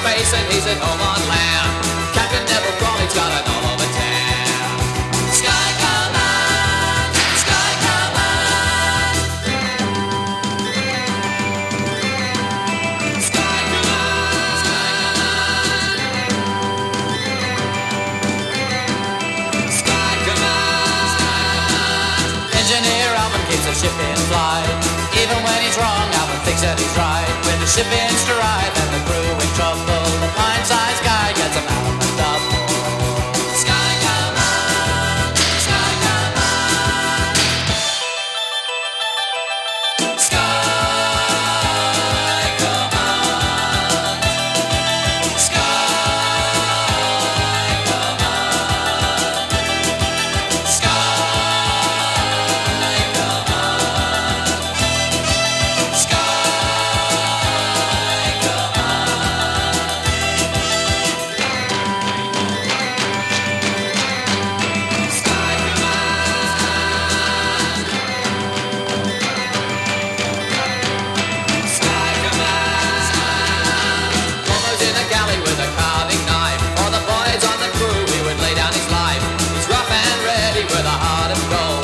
space and he's at home on land. Captain Neville Crawley's got an all over tan. Sky Command, Sky Command. Sky Command, Sky Command. Engineer Alvin keeps the ship in flight. Even when he's wrong, Alvin thinks that he's right. When the ship in stride and the crew For the boys